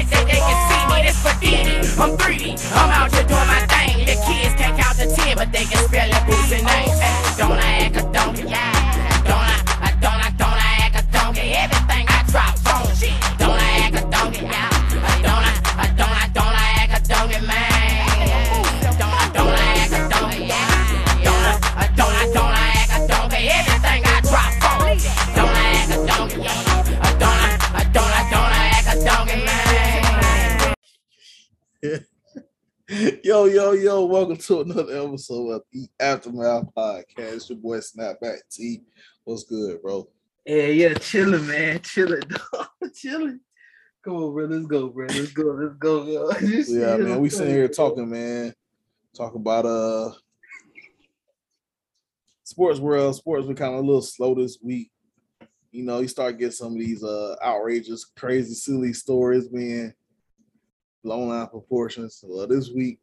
shit that they can see me. This Diddy. I'm 3D. I'm out here doing my welcome to another episode of the Aftermath Podcast. Your boy Snapback T. What's good, bro? Yeah, yeah, chilling, man, chilling, dog, chilling. Come on, bro, let's go, bro, let's go, let's go, yo. Yeah, man. We sitting here talking, man. Talk about uh sports world. Sports been kind of a little slow this week. You know, you start getting some of these uh outrageous, crazy, silly stories being blown out of proportions. Well, this week,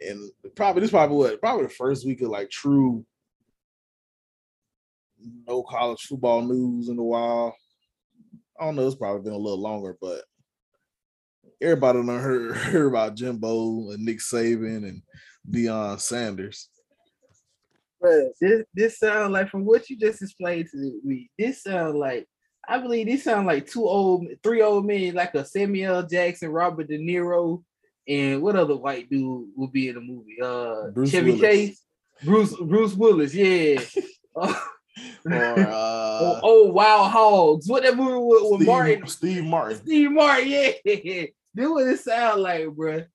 and probably this probably what probably the first week of like true no college football news in a while. I don't know, it's probably been a little longer, but everybody done heard, heard about Jimbo and Nick Saban and Deion Sanders. Bruh, this this sound like from what you just explained to me. This sounds like I believe this sounds like two old, three old men, like a Samuel Jackson, Robert De Niro, and what other white dude would be in the movie? Uh, Bruce Chevy Willis. Chase, Bruce Bruce Willis, yeah. Oh, Or uh, oh, oh, Wild Hogs. What that movie with, with Steve, Martin? Steve Martin. Steve Martin, yeah. This what it sound like, bruh.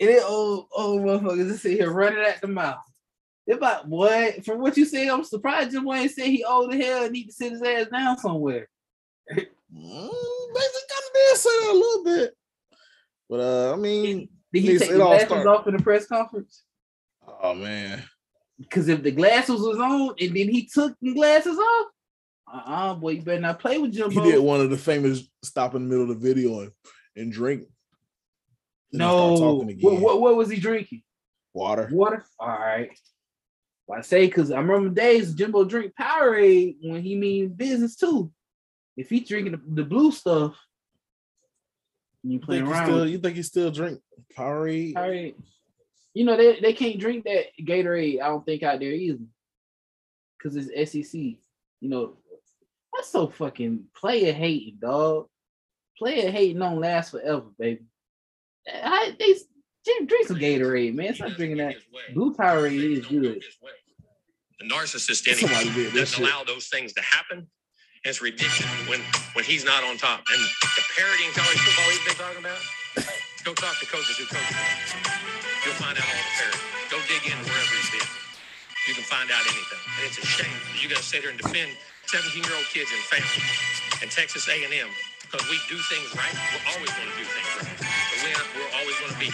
And it old old motherfuckers just sit here running at the mouth. They about what? From what you say, I'm surprised Jim Wayne said he old as hell and need to sit his ass down somewhere. Mm, they kind of did say that a little bit. But uh, I mean, Did he take it the all glasses off in the press conference? oh man. Because if the glasses was on and then he took the glasses off, uh-uh, boy, you better not play with Jimbo. He did one of the famous stop in the middle of the video and, and drink. No, again. what, what, what was he drinking? Water. Water. All right. Well, I say because I remember days Jimbo drink Powerade when he mean business too. If he drinking the, the blue stuff, you You playing think, around still, you think he still drink Powerade? Powerade. You know they, they can't drink that Gatorade. I don't think out there either, because it's SEC. You know that's so fucking player hating, dog. Player hating don't last forever, baby. I, they drink drink some Gatorade, man. Stop drinking that. Blue Powerade is good. The narcissist in Somebody him doesn't allow those things to happen. And it's ridiculous when when he's not on top. And the parodying college football he's been talking about. Go talk to coaches who coach. You'll find out all the parody. Go dig in wherever he's been. You can find out anything. And it's a shame that you got to sit here and defend 17 year old kids and families and Texas A&M because we do things right. We're always going to do things right. But we aren't, we're always going to be.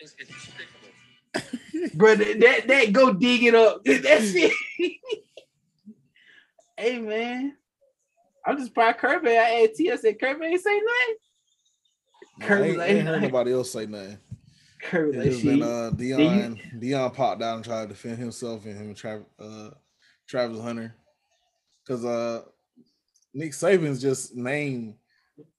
It's, it's despicable. Bro, that, that that go dig it up. That's it. hey man. I'm just proud Kirby. I asked T. I said Kirby ain't say nothing. Kirby ain't, like, ain't heard nobody else say nothing. Kirby like, has been uh Deion. Deion popped out and tried to defend himself and him and Travis uh Travis Hunter. Cause uh Nick Saban's just named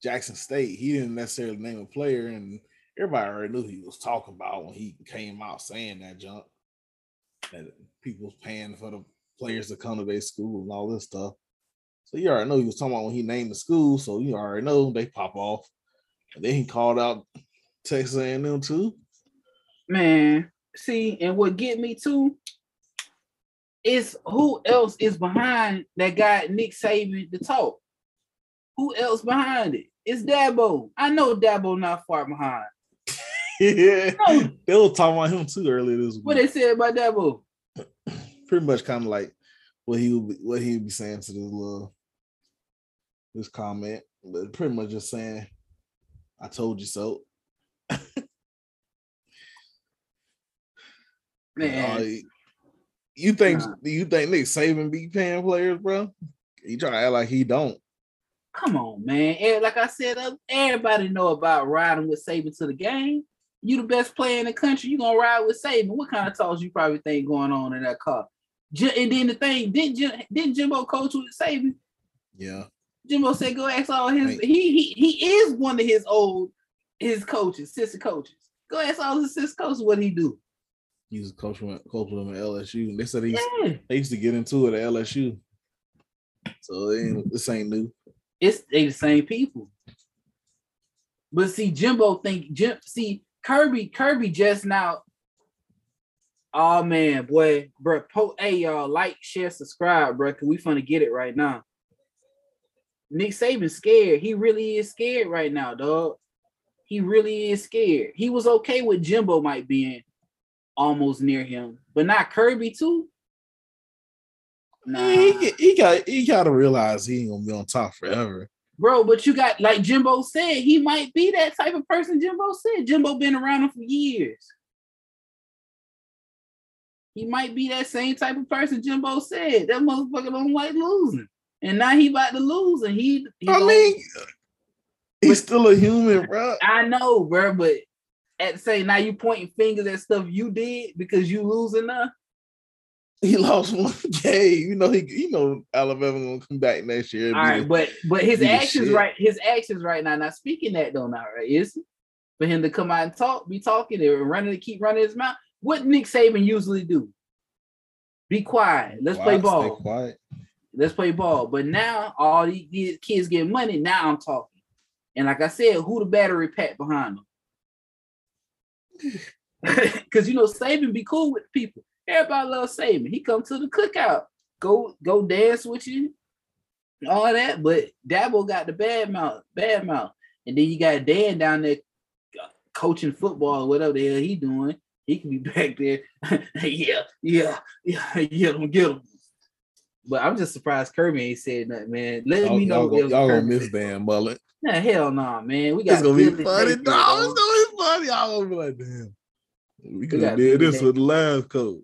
Jackson State. He didn't necessarily name a player, and everybody already knew he was talking about when he came out saying that junk. That people was paying for the players to come to their school and all this stuff. So you already know he was talking about when he named the school. So you already know they pop off. And then he called out Texas A&M too. man. See, and what get me too is who else is behind that guy Nick Saban to talk? Who else behind it? It's Dabo. I know Dabo not far behind. yeah, No, they were talking about him too earlier this week. what they said about Dabo? Pretty much kind of like what he would be, what he would be saying to this little this comment, but pretty much just saying, "I told you so." Man, Uh, you think Nah. you think Nick Saban be paying players, bro? You try to act like he don't. come on, man. Like I said, uh, everybody know about riding with Saban to the game. You the best player in the country. You gonna ride with Saban? What kind of talks you probably think going on in that car? And then the thing, didn't Jim, didn't Jimbo coach with Saban? Yeah, Jimbo said, "Go ask all his." Right. He he he is one of his old his coaches, sister coaches. Go ask all his sister coaches what he do. He was a coach from coach at LSU. They said he used, Yeah, they used to get into it at LSU. So ain't, this ain't new. it's they the same people. But see, Jimbo think Jim. See, Kirby Kirby just now. Oh man, boy, bro. Po, hey y'all, like, share, subscribe, bro. Cause we finna get it right now. Nick Saban scared. He really is scared right now, dog. He really is scared. He was okay with Jimbo might being almost near him, but not Kirby too. Nah, He, he got he got to realize he ain't gonna be on top forever. bro. But you got like Jimbo said, he might be that type of person. Jimbo said Jimbo been around him for years. He might be that same type of person. Jimbo said that motherfucker don't like losing, and now he about to lose, and he. he I mean, he's still a human, bro. I know, bro, but at the same now you pointing fingers at stuff you did because you losing now. He lost one game. You know he you know Alabama gonna come back next year. All right, the- but but his actions right, his actions right now. not speaking that though, now right is it? for him to come out and talk, be talking and running, to keep running his mouth. What Nick Saban usually do? Be quiet. Let's play Quiet, stay ball. Quiet. Let's play ball. But now all these, these kids get money. Now I'm talking. And like I said, who the battery pack behind them? Because you know Saban be cool with people. Everybody loves Saban. He come to the cookout, go go dance with you, all that. But Dabo got the bad mouth, bad mouth, and then you got Dan down there uh, coaching football or whatever the hell he doing. He can be back there. yeah, yeah, yeah, get him, get him. But I'm just surprised Kirby ain't said nothing, man. Let Y'all, me know. y'all, y'all gonna miss. Dan Mullen. Nah, hell no, man. We got It's gonna be funny. No, dog. it's gonna be funny. Y'all gonna be like, damn. We could have did this with the last coach.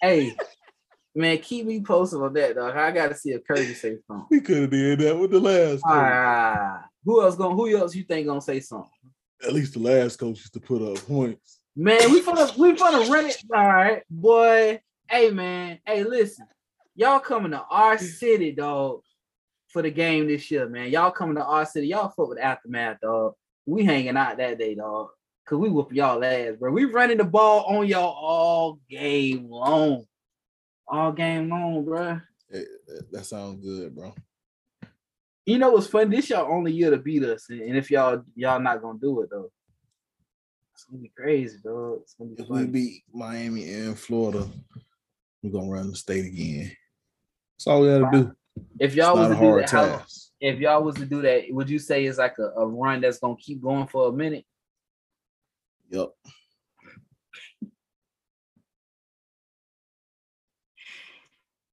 Hey, man, keep me posted on that, dog. I gotta see if Kirby say something. We could have did that with the last coach. Ah, who else gonna? Who else you think gonna say something? At least the last coach used to put up points. Man, we finna we finna run it. All right, boy. Hey, man. Hey, listen. Y'all coming to our city, dog, for the game this year, man. Y'all coming to our city. Y'all fuck with aftermath, dog. We hanging out that day, dog. Cause we whoop y'all ass, bro. We running the ball on y'all all game long. All game long, bro. Eh, that sounds good, bro. You know what's funny? This y'all only year to beat us, and if y'all y'all not gonna do it though, gonna be crazy, dog. It's gonna be If we beat Miami and Florida, we're gonna run the state again. That's all we gotta do. If y'all was to do that, how, if y'all was to do that, would you say it's like a, a run that's gonna keep going for a minute? Yep.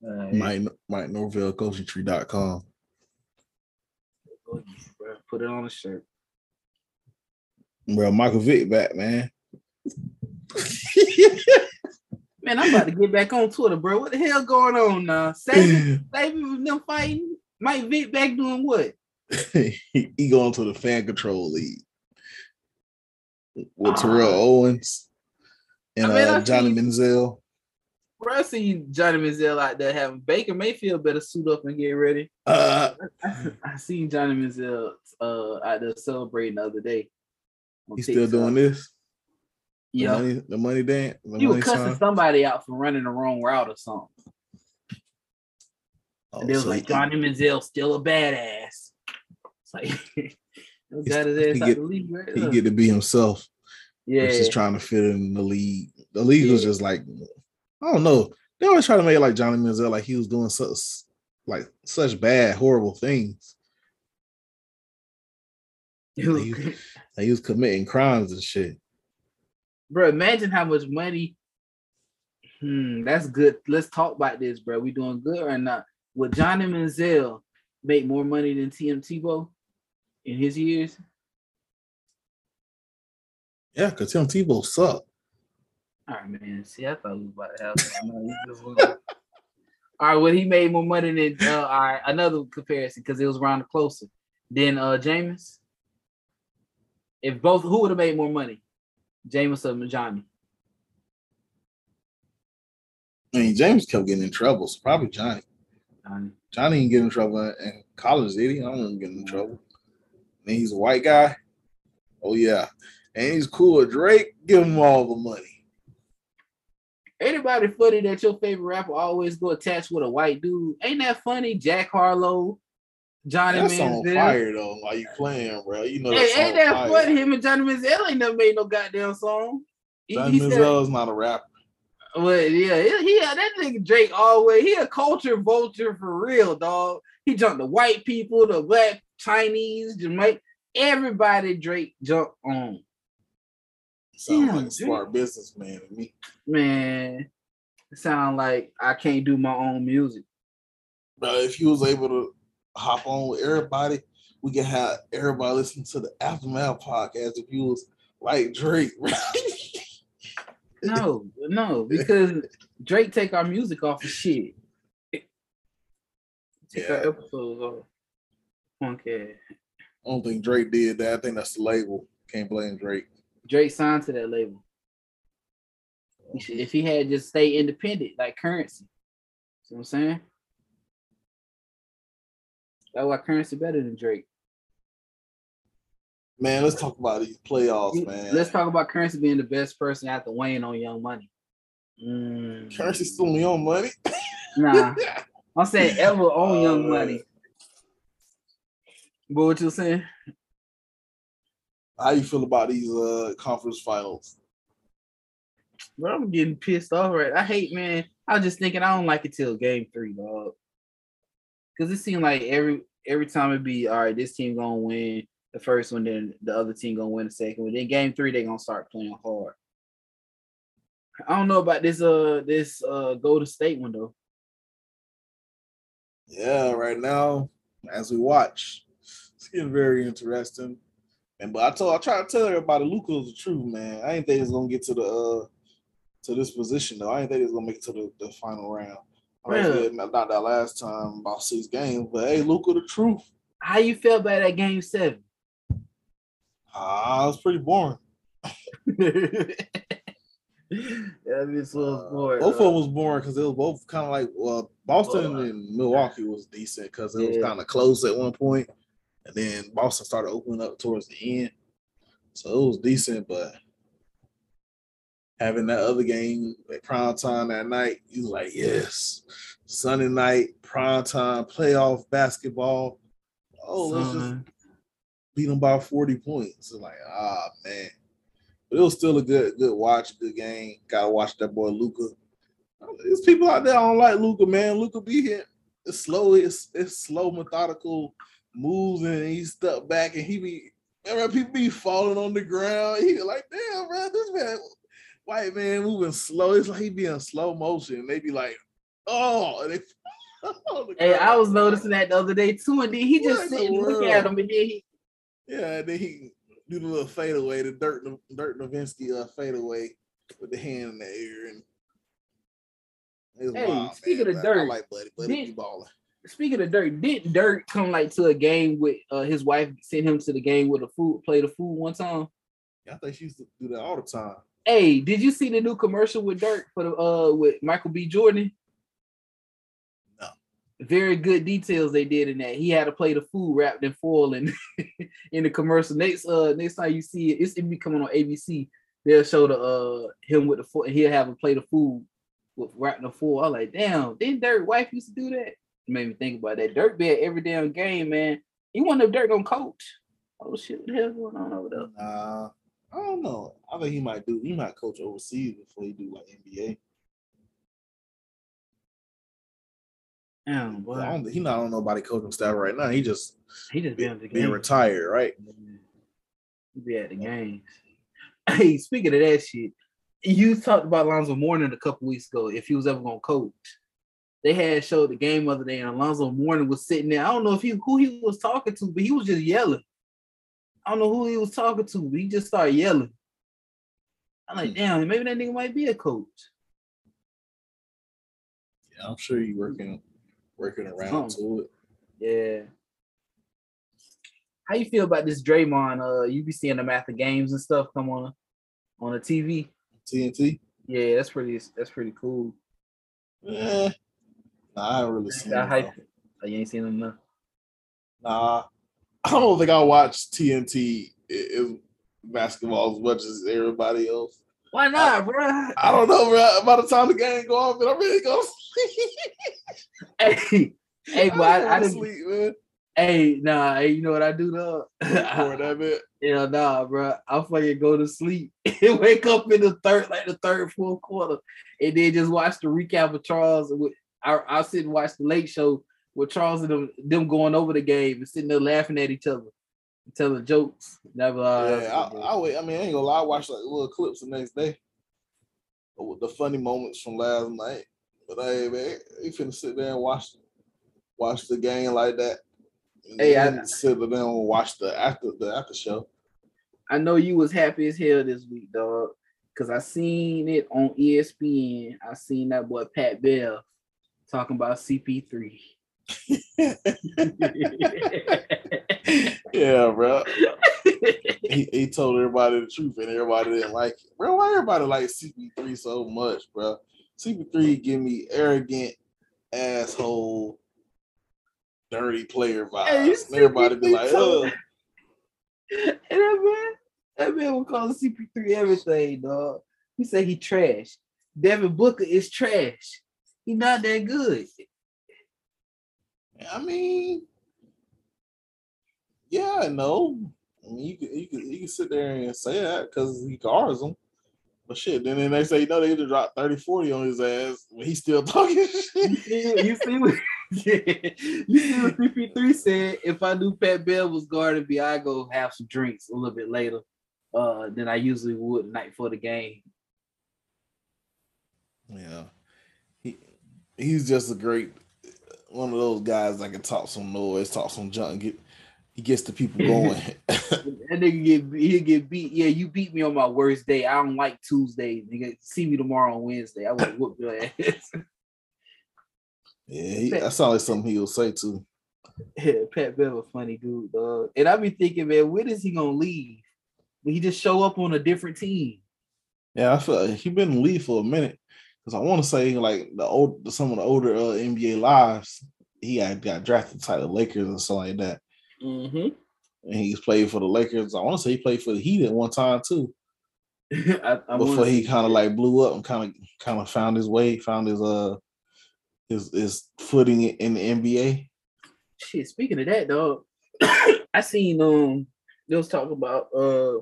Uh, Mike, Mike Norvell, coachingtree.com. bro, Put it on a shirt. Bro, Michael Vick back, man. Man, I'm about to get back on Twitter, bro. What the hell going on now? Saban with them fighting. Mike Vick back doing what? he going to the fan control league with Ah. Terrell Owens and I mean, uh, Johnny see- Manziel. Bro, I see Johnny Manziel out there having Baker Mayfield better suit up and get ready. Uh, I, I seen Johnny Manziel uh out there celebrating the other day. He's still doing this. The Yeah, money, the money dance. The he was money cussing sign. somebody out for running the wrong route or something. Oh, And they was so like, Johnny Manziel still a badass. It's like got his he get- league, right? he get to be himself. yeah, versus trying to fit in the league. The league was just like, I don't know. They always try to make it like Johnny Manziel, like he was doing such like such bad, horrible things. He- Like he was committing crimes and shit. bro, imagine how much money. Hmm, that's good. Let's talk about this, bro. We doing good or not? Would Johnny Manziel make more money than TM Tebow in his years? Yeah, because Tim Tebow sucked. All right, man. See, I thought we was about to have. some. No, he just was- all right, well, he made more money than. Uh, all right, another comparison because it was around the closer than uh Jameis. If both, who would have made more money, Jameis or Johnny? I mean, Jameis kept getting in trouble, so probably Johnny. Johnny. Johnny didn't get in trouble in- college, did he? I don't remember getting in mm-hmm. trouble. And he's a white guy. Oh yeah, and he's cool with Drake. Give him all the money. Anybody funny that your favorite rapper always go attached with a white dude? Ain't that funny? Jack Harlow, Johnny That's on Manziel. fire though. While you playing, bro, you know Hey, ain't that fire. funny? Him and Johnny Manziel ain't never made no goddamn song. He, Johnny he Manziel is not a rapper. well, yeah, he, he that nigga Drake always he a culture vulture for real, dog. He jumped the white people, the black, Chinese, Jamaican, everybody Drake jumped on. Sounds Yeah, like a smart businessman to me. Man, sound like I can't do my own music. But if you was able to hop on with everybody, we can have everybody listen to the Aftermath podcast. If you was like Drake, No, no, because Drake take our music off of shit. Take our episodes off. Ass. I don't think Drake did that. I think that's the label. Can't blame Drake. Drake signed to that label. He should, if he had just stayed independent, like Curren$y. See what I'm saying? That's why Curren$y better than Drake. Man, let's talk about these playoffs, man. Let's talk about Curren$y being the best person after Wayne on Young Money. Mm. Curren$y still on your money. Nah, I'm saying ever on Young Oh, Money. But what you saying? How you feel about these uh conference finals? Bro, I'm getting pissed off right. I hate, man. I was just thinking I don't like it till game three, dog. Cause it seemed like every every time it be all right, this team gonna win the first one, then the other team gonna win the second one. Then game three, they gonna start playing hard. I don't know about this uh this uh Golden State one though. Yeah, right now, as we watch, it's getting very interesting. And but I told I try to tell everybody Luka's the truth, man. I ain't think it's gonna get to the uh to this position though. I ain't think it's gonna make it to the, the final round. I said not, that last time, about six games, but hey, Luka the truth. How you feel about that game seven? Ah, it's pretty boring. that bitch was Uh, bored. both of them was boring because it was both kind of like well, Boston and Milwaukee was decent because it was kind of close at one point, and then Boston started opening up towards the end, so it was decent. But having that other game at prime time that night, you was like, yes, Sunday night prime time playoff basketball. Oh, let's just beat them by 40 points. It's like, ah man. But it was still a good good watch, good game. Gotta watch that boy Luka. There's people out there don't like Luka, man. Luka be here. It's slow, it's it's slow, methodical moves, and he step back and he be remember people be falling on the ground. He like, damn, man, this man, white man moving slow. It's like he be in slow motion. They be like, oh, they the Hey, I was noticing that the other day too, and then he What just in sitting looking at him, and then he Yeah, and then he do the little fadeaway, the Dirk Dirk Nowitzki uh, fadeaway with the hand in the air, and Hey, wild, speaking man, of Dirk, I like Buddy, Buddy did- balling. Speaking of Dirk, did Dirk come like to a game with uh, his wife sent him to the game with a food, play the food one time? Yeah, I think she used to do that all the time. Hey, did you see the new commercial with Dirk for the uh with Michael B. Jordan? No. Very good details they did in that. He had to play the food wrapped in foil and in the commercial. Next uh next time you see it, it's it be coming on ABC. They'll show the uh him with the food. He'll have him play the food with wrapped in foil. I'm like, damn, didn't Dirk wife used to do that? It made me think about that. Dirk be at every damn game, man. He wonder if Dirk gonna coach. Oh shit, what the hell's going on over there? Nah, I don't know. I think he might do. He might coach overseas before he do like NBA. Damn, But boy. I don't, he not on nobody coaching staff right now. He just He just be, being retired, right? He be at the games. Hey, speaking of that shit, you talked about Alonzo Mourning a couple weeks ago. If he was ever gonna coach, they had showed the game other day, and Alonzo Mourning was sitting there. I don't know if he who he was talking to, but he was just yelling. I don't know who he was talking to, but he just started yelling. I'm like, damn, maybe that nigga might be a coach. Yeah, I'm sure he working working around to it. Yeah. How you feel about this Draymond? Uh, you be seeing them after games and stuff come on on the TV. TNT. Yeah, that's pretty. That's pretty cool. Yeah, Nah, I haven't really seen Got it. hype. though. Oh, you ain't seen him enough. Nah, I don't think I watch TNT i- i- basketball as much as everybody else. Why not, bro? I don't know, bro. By the time the game go off, man, I'm ready to go to sleep. Hey, hey, but I, I go to didn't. sleep, man. Hey, nah, hey, you know what I do though? For that bit. yeah, nah, bro. I fucking go to sleep and wake up in the third, like the third, fourth quarter, and then just watch the recap of Charles. With I, I'll sit and watch the late show with Charles and them, them going over the game and sitting there laughing at each other, telling jokes. Never. Uh, Yeah, I, I wait. I mean, I ain't gonna lie. I watched like little clips the next day with the funny moments from last night. But hey, man, you finna sit there and watch watch the game like that. Hey, I- sit there and watch the after the after show. I know you was happy as hell this week, dog. Cause I seen it on ESPN. I seen that boy Pat Bev talking about CP3. yeah, bro. He, he told everybody the truth, and everybody didn't like it. Bro, why everybody like CP3 so much, bro? CP3 give me arrogant, asshole, dirty player vibes. Hey, and everybody be like, oh, and that man, that man will call CP3 everything, dog. He said he trash. Devin Booker is trash. He not that good. I mean, yeah, I know. I mean, you can you can you can sit there and say that because he guards them. But shit, then the next day you know they just dropped 30, 40 on his ass when he's still talking You shit. see, you see what you see what CP3 said. If I knew Pat Bev was guarding me, I'd go have some drinks a little bit later uh, than I usually would the night before the game. Yeah. He he's just a great one of those guys that can talk some noise, talk some junk, get he gets the people going. That nigga get he get beat. Yeah, you beat me on my worst day. I don't like Tuesdays. Nigga, see me tomorrow on Wednesday. I would whoop your ass. yeah, he, that sounds like something he'll say too. yeah, Pat Bev a funny dude, dog. And I be thinking, man, when is he gonna leave? Will he just show up on a different team? Yeah, I feel like he been leave for a minute. Cause I want to say like the old some of the older uh, NBA lives, he had got drafted to the Lakers or something like that. Mm-hmm. And he's played for the Lakers. I want to say he played for the Heat at one time too. I, I before he kind of like blew up and kind of kind of found his way, found his uh his his footing in the NBA. shit. Speaking of that, dog, I seen um they was talking about uh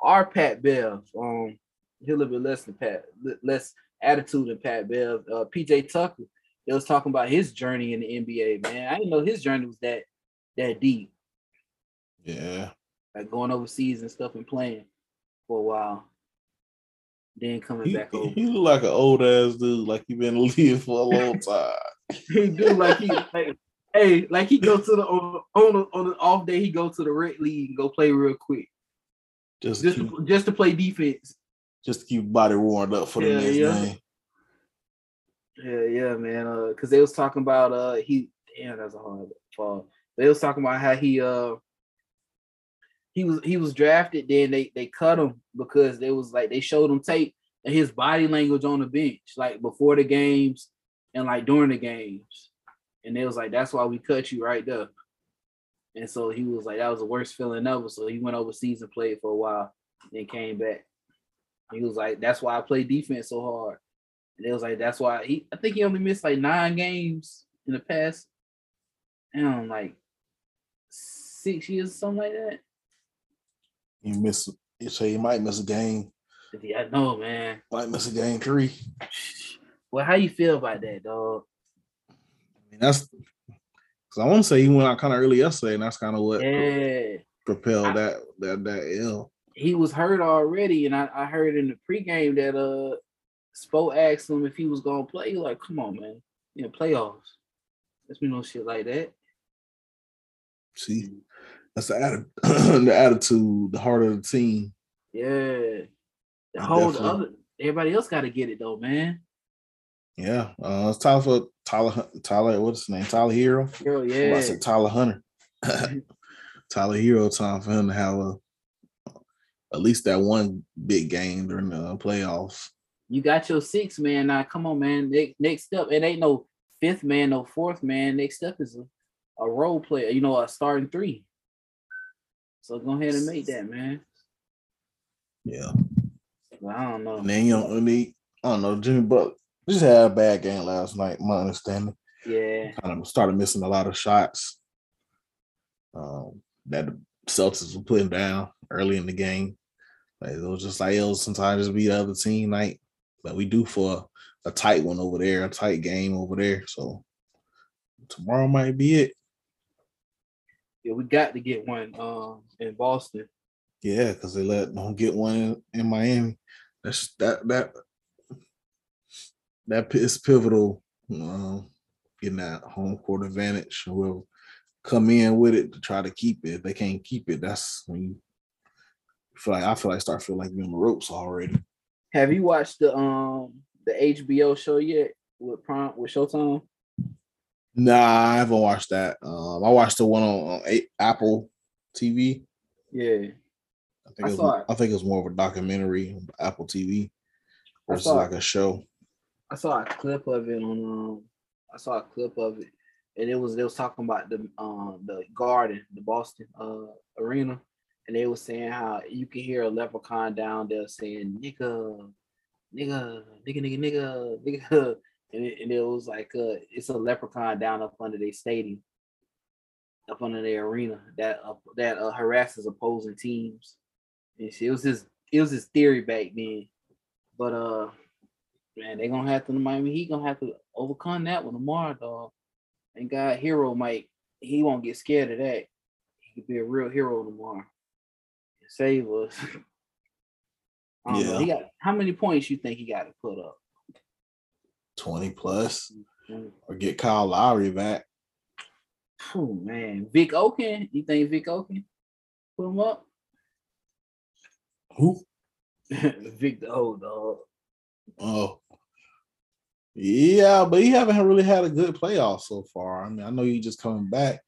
our Pat Bev Um, a little bit less than Pat, less attitude than Pat Bev. Uh, PJ Tucker. They was talking about his journey in the NBA. Man, I didn't know his journey was that that deep. Yeah, like going overseas and stuff and playing for a while. Then coming he, back over. he look like an old ass dude, like he been living for a long time. he do like he like hey, like he go to the on on, on an off day, he go to the red league and go play real quick. Just Just to, just to play defense. Just to keep body warmed up for the Yeah, next yeah. game. Yeah, yeah, man. Uh, cause they was talking about uh he damn that's a hard fall. They was talking about how he uh he was he was drafted, then they they cut him because they was like they showed him tape and his body language on the bench, like before the games and like during the games. And they was like, that's why we cut you right there. And so he was like, that was the worst feeling ever. So he went overseas and played for a while, then came back. He was like, that's why I play defense so hard. And it was like, that's why he, I think he only missed like nine games in the past, and like six years, or something like that. He miss. You say he might miss a game. Yeah, I know, man. Might miss a game three. Well, how you feel about that, dog? I mean, that's because I want to say he went out kind of early yesterday, and that's kind of what Yeah, propelled I- that that that ill. He was hurt already, and I, I heard in the pregame that uh, Spo asked him if he was gonna play. He like, come on, man, you know, playoffs. Let's be no shit like that. See, that's the attitude, the attitude, the heart of the team. Yeah, the I whole definitely- other everybody else got to get it though, man. Yeah, uh, it's time for Tyler. Tyler, what's his name? Tyler Herro. Girl, I'm about yeah. to say Tyler Hunter. Tyler Herro. Time for him to have a at least that one big game during the playoffs. You got your six man now. Come on, man. Next, next step, it ain't no fifth man, no fourth man. Next step is a, a role player, you know, a starting three. So go ahead and make that, man. Yeah. But I don't know. And then you know, need, I don't know, Jimmy Butler just had a bad game last night, my understanding. Yeah. Kind of started missing a lot of shots. Um, that the Celtics were putting down early in the game. Like it was just like it was sometimes just be the other team like that we do for a tight one over there, a tight game over there. So tomorrow might be it. Yeah, we got to get one um in Boston. Yeah, because they let don't get one in, in Miami. That's that that that is pivotal. Um, getting that home court advantage. Whoever come in with it to try to keep it. If they can't keep it, that's when you feel like I feel like I start feeling like you're on the ropes already. Have you watched the um the HBO show yet with Prime with Showtime? Nah, I haven't watched that. Um, I watched the one on, on A- Apple TV. Yeah. I think I it was. I think it was more of a documentary on Apple TV versus like a show. I saw a clip of it on um I saw a clip of it and it was they was talking about the um the garden, the Boston uh arena, and they was saying how you can hear a leprechaun down there saying nigga, nigga, nigga, nigga, nigga, nigga. And it, and it was like uh it's a leprechaun down up under their stadium, up under their arena that uh, that uh, harasses opposing teams. And it was his it was his theory back then. But uh man, they gonna have to Miami Heat gonna have to overcome that one tomorrow, dog. And God Hero might he won't get scared of that. He could be a real hero tomorrow. Save us. I don't. He got how many points you think he got to put up? 20 plus Mm. or get Kyle Lowry back. Oh man, Vic Oken. You think Vic Oken put him up? Who? Vic the old dog. Oh. Yeah, but he haven't really had a good playoff so far. I mean, I know you just coming back,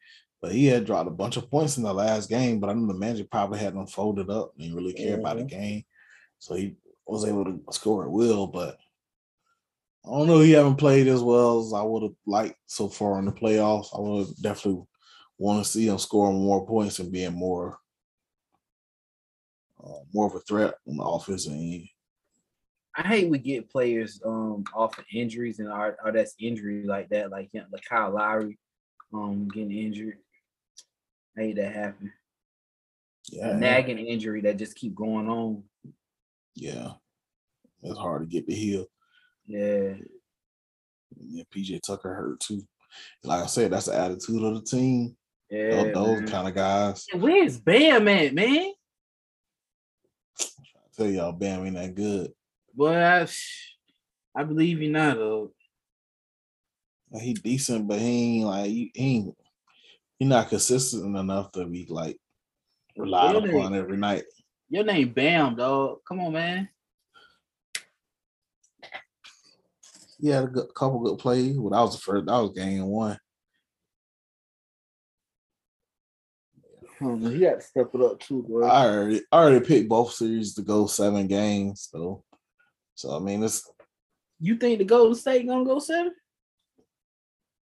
but he had dropped a bunch of points in the last game. But I know the manager probably had them folded up and didn't really care about the game. So he was able to score at will, but I don't know. He haven't played as well as I would have liked so far in the playoffs. I would definitely want to see him scoring more points and being more, uh, more of a threat on the offensive end. I hate we get players um off of injuries and our, our that's injury like that, like you know, like Kyle Lowry um getting injured. I hate that happen. Yeah, A nagging injury that just keep going on. yeah, it's hard to get the heal. Yeah. Yeah, PJ Tucker hurt too. Like I said, that's the attitude of the team. Yeah. Those, those kind of guys. And Where's Bam at, man? I tell y'all, Bam ain't that good. Boy, I, I believe you not though. Like, he decent, but he ain't like he ain't he not consistent enough to be like relied Really? upon every night. Your name Bam, dog. Come on, man. He had a good, couple good plays. Well, that was the first. That was game one. Oh, no, he got to step it up too, bro. I already, I already picked both series to go seven games. So, so I mean, it's You think the Golden State gonna go seven?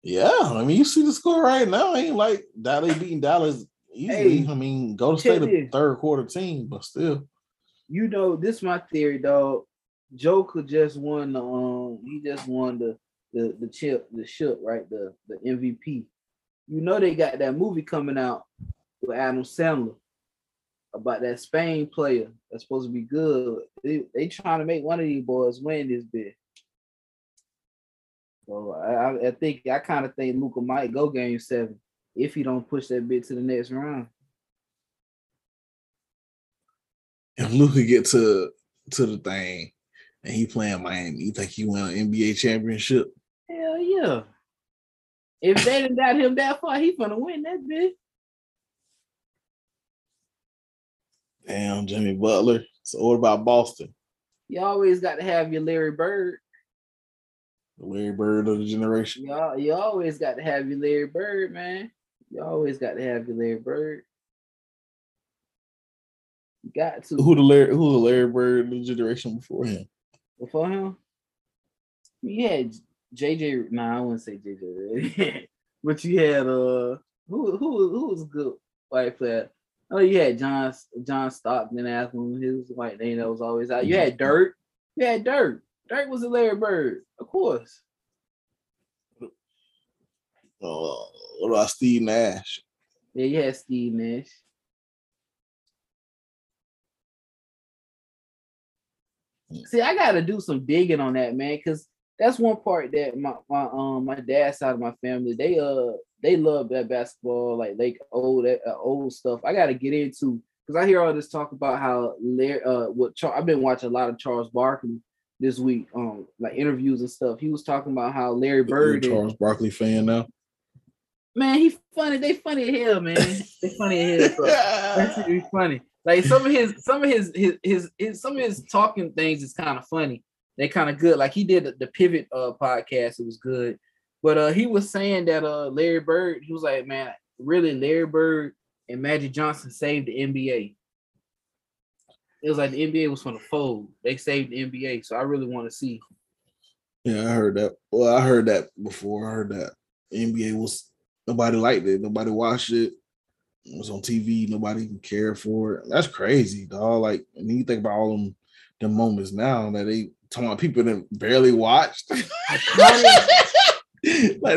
Yeah. I mean, you see the score right now. Ain't like Dallas beating Dallas easily. Hey, I mean, go to state a third quarter team, but still. You know, this my theory, dog. Joker just won the um he just won the the the chip, the ship, right? The the MVP. You know they got that movie coming out with Adam Sandler about that Spain player that's supposed to be good. They, they trying to make one of these boys win this bit. So I, I- think I kind of think Luka might go game seven if he don't push that bit to the next round. If Luka get to to the thing and he playing Miami, you think he win an NBA championship? Hell yeah. If they didn't got him that far, he gonna win that bit. Damn, Jimmy Butler. So what about Boston? You always got to have your Larry Bird. The Larry Bird of the generation. You, al- you always got to have your Larry Bird, man. You always got to have your Larry Bird. You got to. Who the Larry who the Larry Bird of the generation before him? before him. You had JJ. Nah, I wouldn't say JJ, but you had uh, who who who was a good white player? Oh, you had John John Stockton after him. His white name that was always out. You had Dirk. You had Dirk. Dirk was a Larry Bird, of course. Uh, what about Steve Nash? Yeah, you had Steve Nash. See, I gotta do some digging on that, man, because that's one part that my, my um my dad's side of my family they uh they love that basketball like like old uh, old stuff. I gotta get into because I hear all this talk about how Larry uh what Char- I've been watching a lot of Charles Barkley this week um like interviews and stuff. He was talking about how Larry You're a Bird and- Charles Barkley fan now. man he funny they funny as hell man they funny as hell. So. That's really funny. Like some of his, some of his, his, his, his some of his talking things is kind of funny. They're kind of good. Like he did the, the Pivot uh podcast. It was good. But uh he was saying that uh Larry Bird, he was like, man, really Larry Bird and Magic Johnson saved the NBA. It was like the NBA was going to fold. They saved the NBA. So I really want to see. Yeah, I heard that. Well, I heard that before. I heard that NBA was nobody liked it. Nobody watched it. It was on TV. Nobody even cared for it. That's crazy, dog. Like, and you think about all them, the moments now that they talking about people that barely watched. like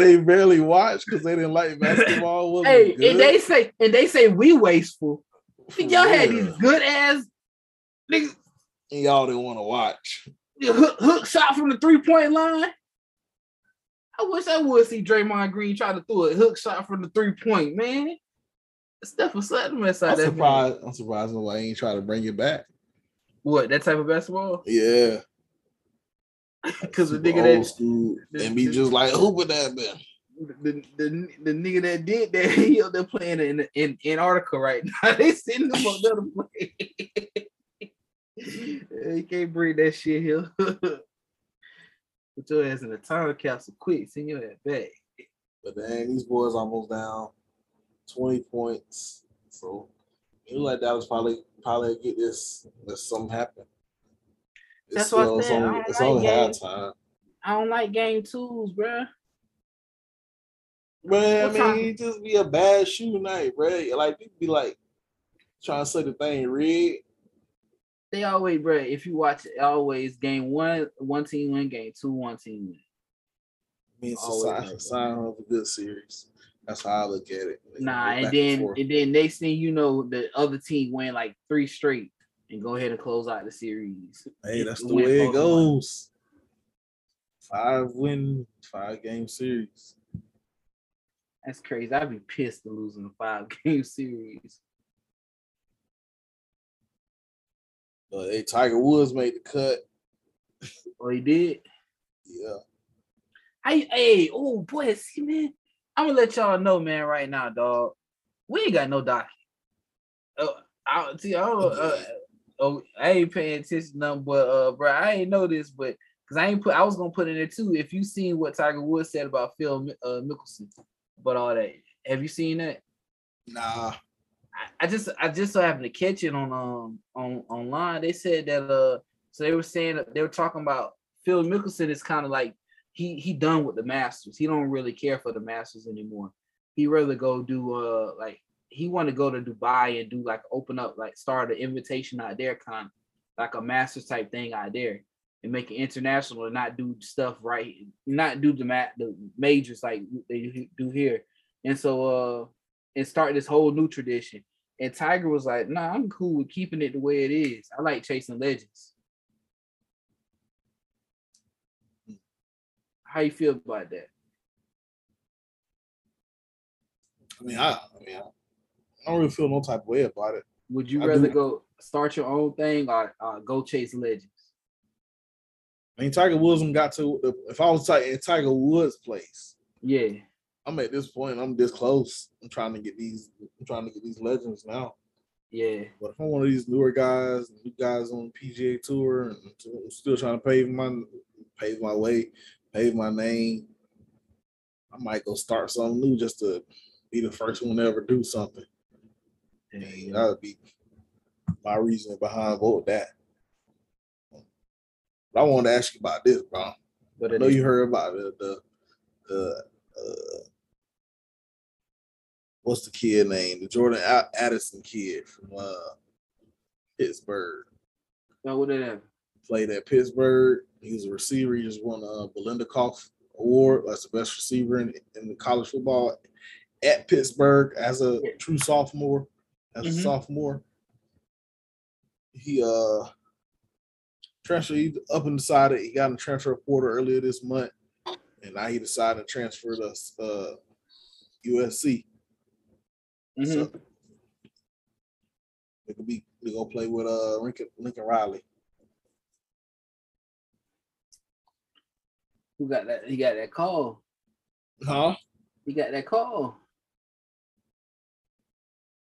they barely watched because they didn't like basketball. Hey, good. and they say and they say we wasteful. Y'all had these good ass niggas And y'all didn't want to watch. the hook, hook shot from the three point line. I wish I would see Draymond Green try to throw a hook shot from the three point, man. Steph was something mess out I'm that man. surprised. I'm surprised nobody ain't try to bring it back. What that type of basketball? Yeah, Because the nigga old that school the- and be the- just like hooping that man. the, the, the nigga that did that, he up there playing in in Antarctica right now. they sitting him up there to play. You can't bring that shit here. Put your ass in a time capsule quick. Send your ass back. But dang, these boys almost down 20 points. So you like Dallas probably probably get this if something happen. It's That's what I still- it's said. Only, don't it's like only games. halftime. I don't like game twos, bruh. Man, What I time? mean, it just be a bad shooting night, bro. Like people be like trying to say the thing rigged. They always, bruh, if you watch it, always game one, one team win, game two, one team win. I mean, it's Always sign, a sign of a good series. That's how I look at it. They Nah, and then forth. and then next thing you know, the other team win like three straight and go ahead and close out the series. hey, that's the way it goes. Five win, five game series. That's crazy. I'd be pissed to losing a five game series. But hey, Tiger Woods made the cut. Oh, he did. Yeah. Hey, hey, oh boy, see, man. I'm gonna let y'all know, man, right now, dog. We ain't got no docket. Oh, I see. I don't. Uh, oh, I ain't paying attention nothing, but uh, bro, I ain't know this, but because I ain't put, I was gonna put in there too. If you seen what Tiger Woods said about Phil uh, Mickelson, but all that, have you seen that? Nah. I, just I just so happened to catch it on um on online. They said that uh so they were saying they were talking about Phil Mickelson is kind of like he he done with the Masters. He don't really care for the Masters anymore. He rather go do uh like he want to go to Dubai and do like open up like start an invitation out there kind like a Masters type thing out there and make it international and not do stuff right not do the mat the majors like they do here. And so uh and start this whole new tradition. And Tiger was like, nah, I'm cool with keeping it the way it is. I like chasing legends. How you feel about that? I mean, I, I mean, I don't really feel no type of way about it. Would you I rather do. go start your own thing or uh, go chase legends? I mean, Tiger Woods got to. If I was in Tiger Woods' place, Yeah, I'm at this point. I'm this close. I'm trying to get these. I'm trying to get these legends now. yeah. But if I'm one of these newer guys, new guys on PGA Tour, and I'm still trying to pave my pave my way, pave my name, I might go start something new just to be the first one to ever do something. Mean, that would be my reason behind vote that. But I wanted to ask you about this, bro. But I know you heard about the the, the uh, what's the kid name? The Jordan Addison kid from uh, Pittsburgh. Oh, what did that? Played at Pittsburgh. He was a receiver. He just won a Biletnikoff Award as the best receiver in, in the college football at Pittsburgh as a true sophomore. As a Mhm. sophomore, he uh transferred up and decided he got in transfer portal earlier this month, and now he decided to transfer to uh, USC. Mhm. So they could be they go play with uh Lincoln, Lincoln Riley. Who got that? He got that call. Huh? He got that call.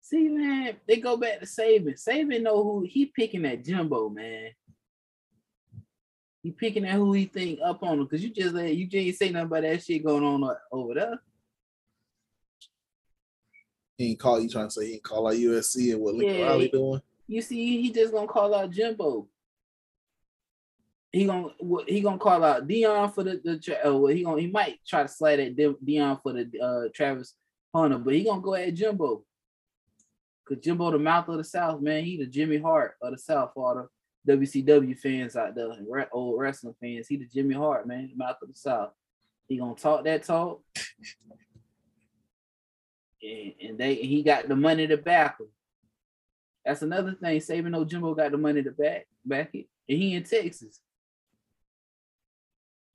See, man, they go back to Saban. Saban know who he picking that Jimbo, man. He picking at who he think up on him because you just let you just ain't say nothing about that shit going on over there. He ain't call you trying to say he ain't call out USC and what Lincoln Yeah, Riley doing. You see, he just gonna call out Jimbo. He gonna what- he gonna call out Deion for the the uh, well, he gonna he might try to slide at Deion for the uh Travis Hunter, but he gonna go at Jimbo. Cause Jimbo the mouth of the South, man. He the Jimmy Hart of the South, for the WCW fans out there, old wrestling fans. He the Jimmy Hart, man, the mouth of the South. He gonna talk that talk, and, and they he got the money to back him. That's another thing. Saban no Jimbo got the money to back back it, and he in Texas.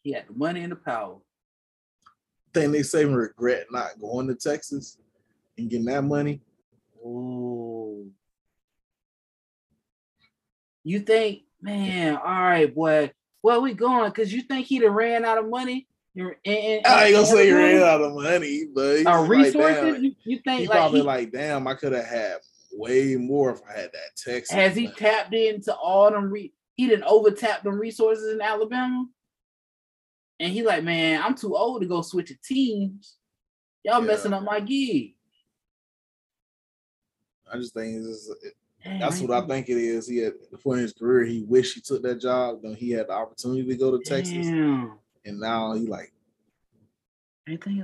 He had the money and the power. Think they say regret not going to Texas and getting that money. Ooh. You think, man, all right, boy, where we going? Cause you think he'd have ran out of money? And, and- I ain't gonna say you ran out of money, but Uh, like, resources? damn, you, you he think like probably he- like, damn, I could have had way more if I had that Texas. has he money." tapped into all them re- he didn't over tap them resources in Alabama? And he like, man, I'm too old to go switch of teams. Y'all Yeah. messing up my gig. I just think just, Damn, that's what I think- it is. He had in his career, he wished he took that job. Then he had the opportunity to go to Texas, Damn. And now he like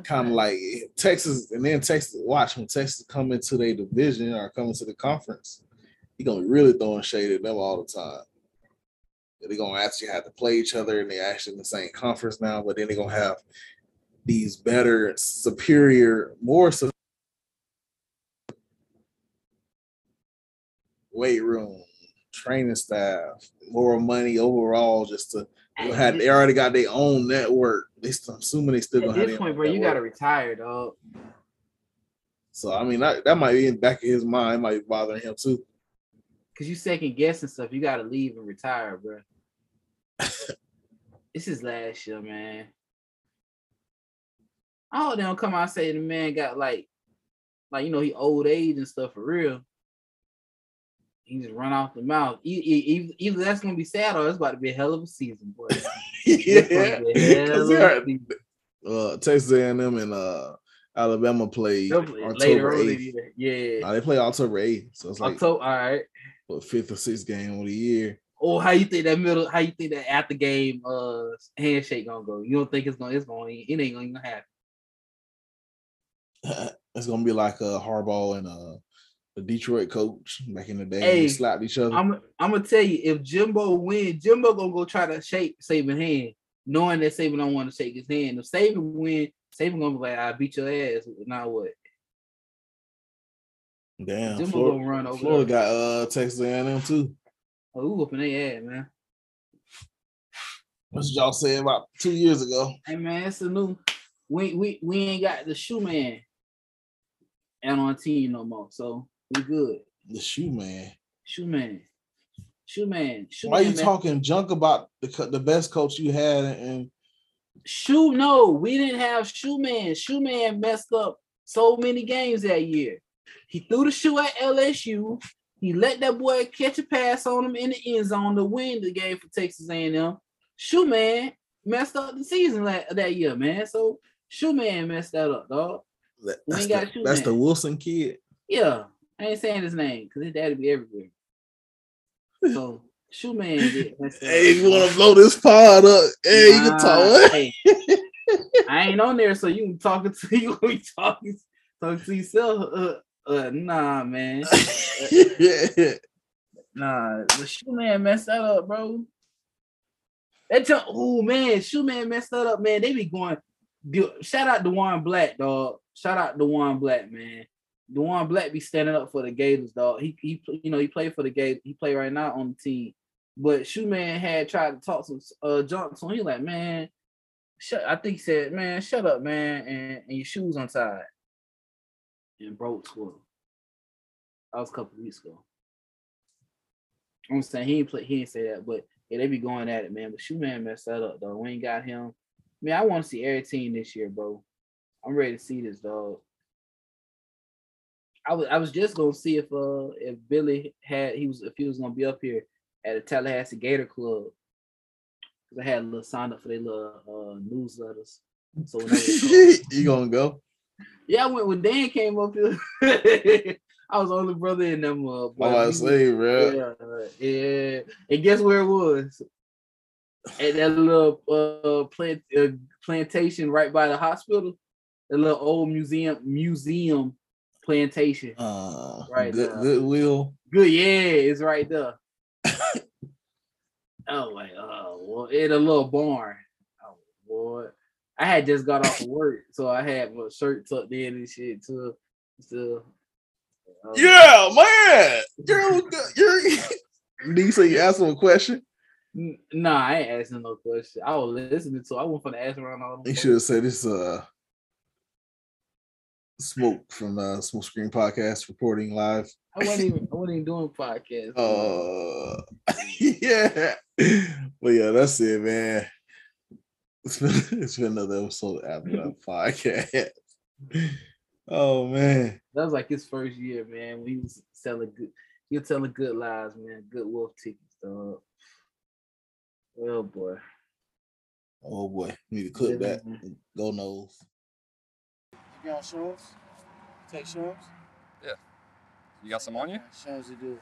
kind of like Texas, and then Texas. Watch when Texas come into their division or come into the conference, he gonna be really throwing shade at them all the time. They're gonna actually have to play each other, and they're actually in the same conference now. But then they're gonna have these better, superior, more su- weight room, training staff, more money overall. Just to had, they already got their own network. They still, I'm assuming they still At gonna have this point, bro, you gotta retire, dog. So I mean, that, that might be in the back of his mind, might be bothering him too. Cause you second guessing stuff. You gotta leave and retire, bro. this is last year, man. I hope they don't come out and say the man got like, like you know, he old age and stuff for real. He just run off the mouth. Either, that's gonna be sad or it's about to be a hell of a season, boy. Yeah, gonna be a hell 'cause of they a are- uh, Texas A&M and uh, Alabama play October later on in 8th. year. Yeah. Nah, they play October 8th, so it's like October, all right. what, fifth or sixth game of the year. Or how you think that middle? How you think that after game uh handshake gonna go? You don't think it's gonna? It's gonna. It ain't gonna happen. it's gonna be like uh, Harbaugh and uh, the Detroit coach back in the day. Hey, slapped each other. I'm. I'm gonna tell you, if Jimbo win, Jimbo gonna go try to shake Saban hand, knowing that Saban don't want to shake his hand. If Saban win, Saban gonna be like, "I beat your ass." Now what? Damn, Jimbo Florida, gonna run over. Florida got uh, Texas A&M too. Oh, we whooping their ass, man. That's what y'all say about two years ago. Hey man, it's a new. We we we ain't got the shoe man out on team no more, so we good. The shoe man. Shoe man, shoe man, shoe Why man. you man. talking junk about the the best coach you had and Shoe, no, we didn't have Shoe Man. Shoe Man messed up so many games that year. He threw the shoe at LSU. He let that boy catch a pass on him in the end zone to win the game for Texas A&M. Shoe Man messed up the season that year, man. So Shoe Man messed that up, dog. that, We that's, ain't got the, shoe that's the Wilson kid. Yeah, I ain't saying his name because his daddy be everywhere. So Shoe man. Hey, you want to blow this pod up? Hey, you can talk. hey, I ain't on there, so you can talking to you can be talking talking to yourself. Uh, uh, nah, man. yeah. Nah, the shoe man messed that up, bro. That jump, oh man, shoe man messed that up, man. They be going. dude, Shout out to Dewan Black, dog. Shout out to Dewan Black, man. Dewan Black be standing up for the Gators, dog. He he, you know, he played for the Gators. He play right now on the team. But shoe man had tried to talk some uh junk, so he like, man, shut. I think he said, man, shut up, man, and, and your shoes untied. And broke twirl. That was a couple weeks ago. I'm saying he ain't play, he ain't say that, but yeah, they be going at it, man. But shoe man messed that up though. We ain't got him. Man, I want to see every team this year, bro. I'm ready to see this dog. I was I was just gonna see if uh if Billy had he was if he was gonna be up here at the Tallahassee Gator Club. Cause I had a little sign up for their little uh newsletters. So you gonna go? yeah, I went when Dan came up here. I was the only brother in them. Uh, I'm about to we- bro. yeah, yeah. And guess where it was? At that little uh, plant uh, plantation right by the hospital. The little old museum museum plantation. Uh, Right good. Goodwood. Good, yeah, it's right there. oh my, oh, well, in a little barn. Oh boy, I had just got off of work, so I had my shirt tucked in and shit too. So, uh, Yeah, man. You're, you're, Did you say you asked him a question? Nah, I ain't asking no question. I was listening to. I wasn't finna ask around all. You should have said this. Uh, smoke from uh, Smoke Screen Podcast reporting live. I wasn't even. I wasn't even doing podcast. Uh, yeah, but yeah, that's it, man. It's been it's been another episode of After That Podcast. Oh man, that was like his first year, man. We was selling good. He was telling good lies, man. Good wolf tickets, dog. Oh boy. oh boy, need to clip that. Go nose. You on shrooms? Take shrooms? Yeah. You got some on you? Shrooms you do.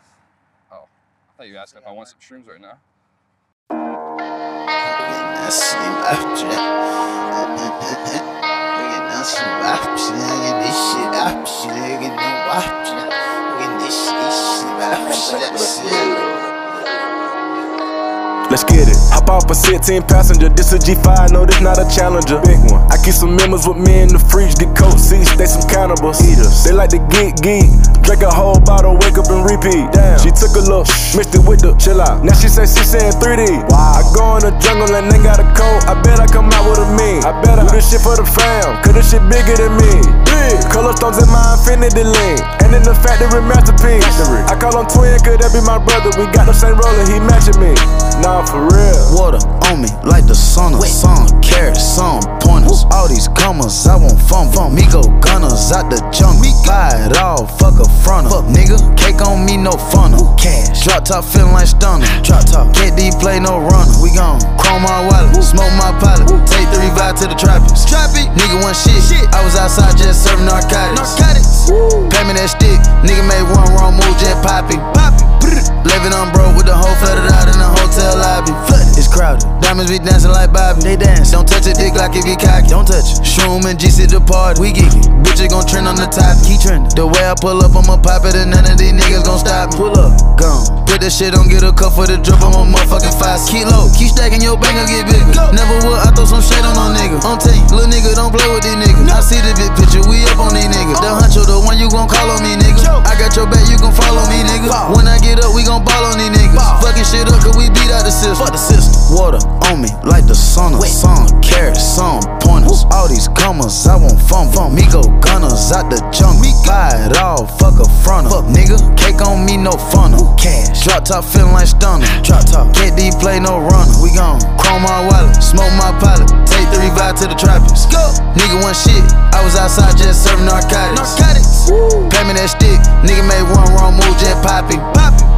Oh, I thought you asked if I want some shrooms right now. That's this shit option, nigga, no option. Look at this shit, this shit option. Let's get it. Hop off a 16 passenger. This a G5, no, this not a challenger. Big one. I keep some members with me in the fridge. Get coat seats, they some cannibals. Eaters. They like to get geek. Drink a whole bottle, wake up and repeat. Damn. She took a look, mixed it with the chill out. Now she say she saying 3D. Wow. I go in the jungle and they got a coat. I bet I come out with a mean. I bet I do this shit for the fam. Cause this shit bigger than me. Big. Color stones in my infinity link. And in the factory masterpiece. I call him twin, could that be my brother? We got the same roller, he matching me. Nah, for real. Water on me like the sun of sun. Carrots, some pointers. All these commas, I want fun. fumble. Me go gunners out the jungle. Buy it all, fuck a fronter. Fuck nigga, cake on me, no funnel. Cash. Drop top feeling like stunner. Drop top. KD play no runner. We gon' chrome my wallet, smoke my pilot. Take three vibe to the tropics. Trappy. Nigga one shit. I was outside just serving narcotics. Narcotics. Pay me that stick. Nigga made one wrong move, just poppy. Popping. Living on broke with the whole flooded out in the hotel It's crowded. Diamonds be dancing like Bobby. They dance. Don't touch a dick like it get cocky. Don't touch it. Shroom and GC the party. We geeky. Bitches gon' trend on the top. Keep trending. The way I pull up, I'ma pop it and none of these niggas gon' stop me. Pull up. Gone. Put that shit on, get a cup for the drip. I'm a motherfucking five. Keep low. Keep stacking your bank, get bigger. Never would. I throw some shade on no nigga. I'm telling you, little nigga, don't play with these niggas. I see the big picture. We up on these niggas. Oh. The huncho, the one you gon' call on me, nigga. I got your back, you gon' follow me, nigga. When I get up, we gon' ball on these niggas. Fucking shit up, cause we beat out the system. Fuck the system. Water on me like the sun of sun. Carrots, some pointers. All these commas, I won't fumble. Me go gunners out the jungle. Buy it all, fuck a fronter. Fuck nigga, cake on me, no funnel. Who cash. Drop top feeling like stunner. Drop top. KD play no runner. We gon' chrome my wallet, smoke my pilot. Take three vibe to the tropics. Go. Nigga one shit. I was outside just serving narcotics. Narcotics. Pay me that stick. Nigga made one wrong move, just popping. Pop.